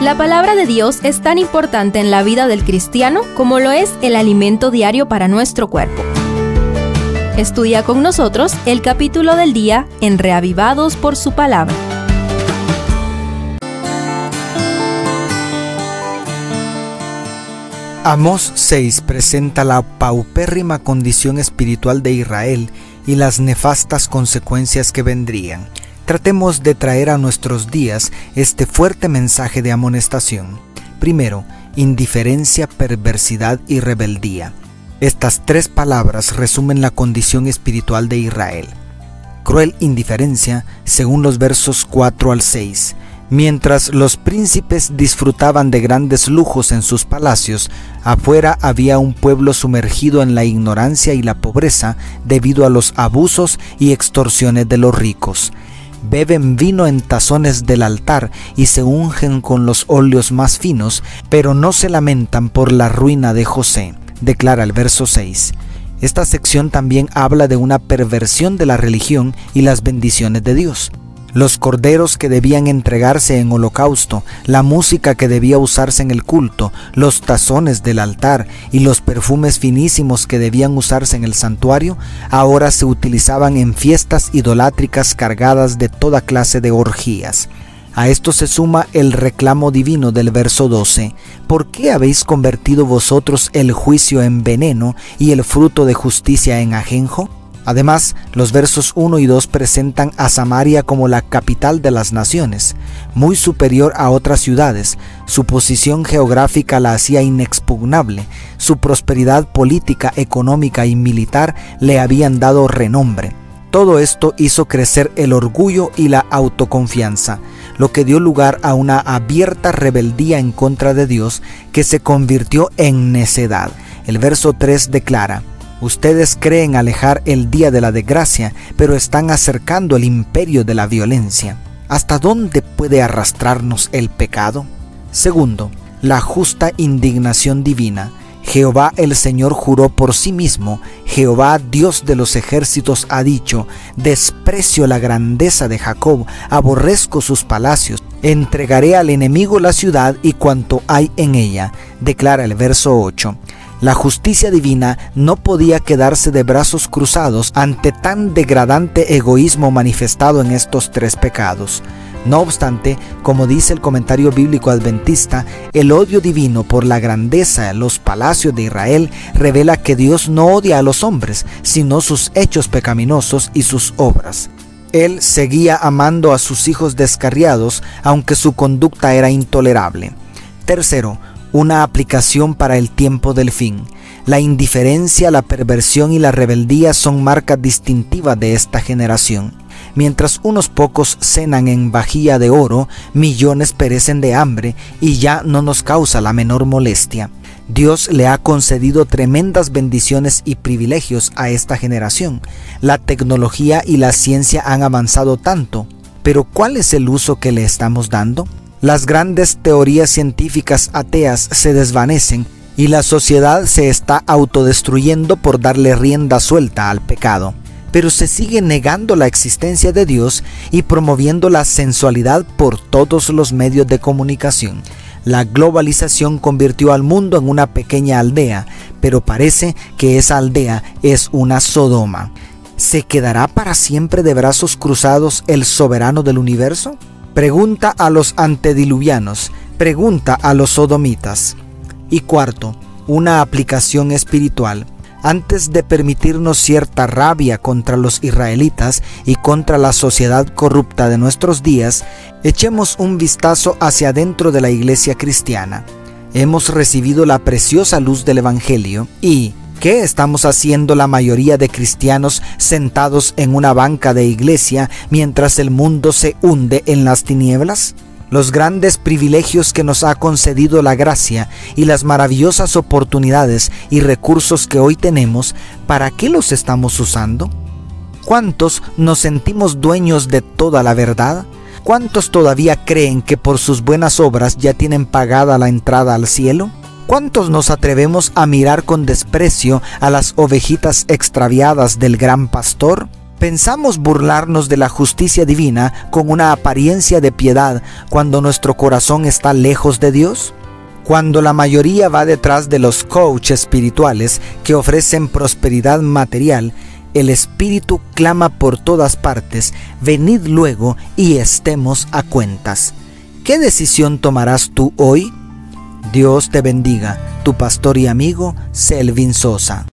La palabra de Dios es tan importante en la vida del cristiano como lo es el alimento diario para nuestro cuerpo. Estudia con nosotros el capítulo del día en Reavivados por su palabra. Amos 6 presenta la paupérrima condición espiritual de Israel y las nefastas consecuencias que vendrían. Tratemos de traer a nuestros días este fuerte mensaje de amonestación. Primero, indiferencia, perversidad y rebeldía. Estas tres palabras resumen la condición espiritual de Israel. Cruel indiferencia, según los versos 4 al 6. Mientras los príncipes disfrutaban de grandes lujos en sus palacios, afuera había un pueblo sumergido en la ignorancia y la pobreza debido a los abusos y extorsiones de los ricos beben vino en tazones del altar y se ungen con los óleos más finos, pero no se lamentan por la ruina de José, declara el verso 6. Esta sección también habla de una perversión de la religión y las bendiciones de Dios los corderos que debían entregarse en holocausto, la música que debía usarse en el culto, los tazones del altar y los perfumes finísimos que debían usarse en el santuario, ahora se utilizaban en fiestas idolátricas cargadas de toda clase de orgías. A esto se suma el reclamo divino del verso 12. ¿Por qué habéis convertido vosotros el juicio en veneno y el fruto de justicia en ajenjo? Además, los versos 1 y 2 presentan a Samaria como la capital de las naciones, muy superior a otras ciudades. Su posición geográfica la hacía inexpugnable. Su prosperidad política, económica y militar le habían dado renombre. Todo esto hizo crecer el orgullo y la autoconfianza, lo que dio lugar a una abierta rebeldía en contra de Dios que se convirtió en necedad. El verso 3 declara, Ustedes creen alejar el día de la desgracia, pero están acercando el imperio de la violencia. ¿Hasta dónde puede arrastrarnos el pecado? Segundo, la justa indignación divina. Jehová el Señor juró por sí mismo, Jehová Dios de los ejércitos ha dicho, desprecio la grandeza de Jacob, aborrezco sus palacios, entregaré al enemigo la ciudad y cuanto hay en ella, declara el verso 8. La justicia divina no podía quedarse de brazos cruzados ante tan degradante egoísmo manifestado en estos tres pecados. No obstante, como dice el comentario bíblico adventista, el odio divino por la grandeza en los palacios de Israel revela que Dios no odia a los hombres, sino sus hechos pecaminosos y sus obras. Él seguía amando a sus hijos descarriados, aunque su conducta era intolerable. Tercero, una aplicación para el tiempo del fin. La indiferencia, la perversión y la rebeldía son marcas distintivas de esta generación. Mientras unos pocos cenan en vajilla de oro, millones perecen de hambre y ya no nos causa la menor molestia. Dios le ha concedido tremendas bendiciones y privilegios a esta generación. La tecnología y la ciencia han avanzado tanto, pero ¿cuál es el uso que le estamos dando? Las grandes teorías científicas ateas se desvanecen y la sociedad se está autodestruyendo por darle rienda suelta al pecado. Pero se sigue negando la existencia de Dios y promoviendo la sensualidad por todos los medios de comunicación. La globalización convirtió al mundo en una pequeña aldea, pero parece que esa aldea es una Sodoma. ¿Se quedará para siempre de brazos cruzados el soberano del universo? Pregunta a los antediluvianos, pregunta a los sodomitas. Y cuarto, una aplicación espiritual. Antes de permitirnos cierta rabia contra los israelitas y contra la sociedad corrupta de nuestros días, echemos un vistazo hacia adentro de la iglesia cristiana. Hemos recibido la preciosa luz del Evangelio y, ¿Qué estamos haciendo la mayoría de cristianos sentados en una banca de iglesia mientras el mundo se hunde en las tinieblas? Los grandes privilegios que nos ha concedido la gracia y las maravillosas oportunidades y recursos que hoy tenemos, ¿para qué los estamos usando? ¿Cuántos nos sentimos dueños de toda la verdad? ¿Cuántos todavía creen que por sus buenas obras ya tienen pagada la entrada al cielo? ¿Cuántos nos atrevemos a mirar con desprecio a las ovejitas extraviadas del gran pastor? Pensamos burlarnos de la justicia divina con una apariencia de piedad cuando nuestro corazón está lejos de Dios. Cuando la mayoría va detrás de los coaches espirituales que ofrecen prosperidad material, el Espíritu clama por todas partes, venid luego y estemos a cuentas. ¿Qué decisión tomarás tú hoy? Dios te bendiga, tu pastor y amigo Selvin Sosa.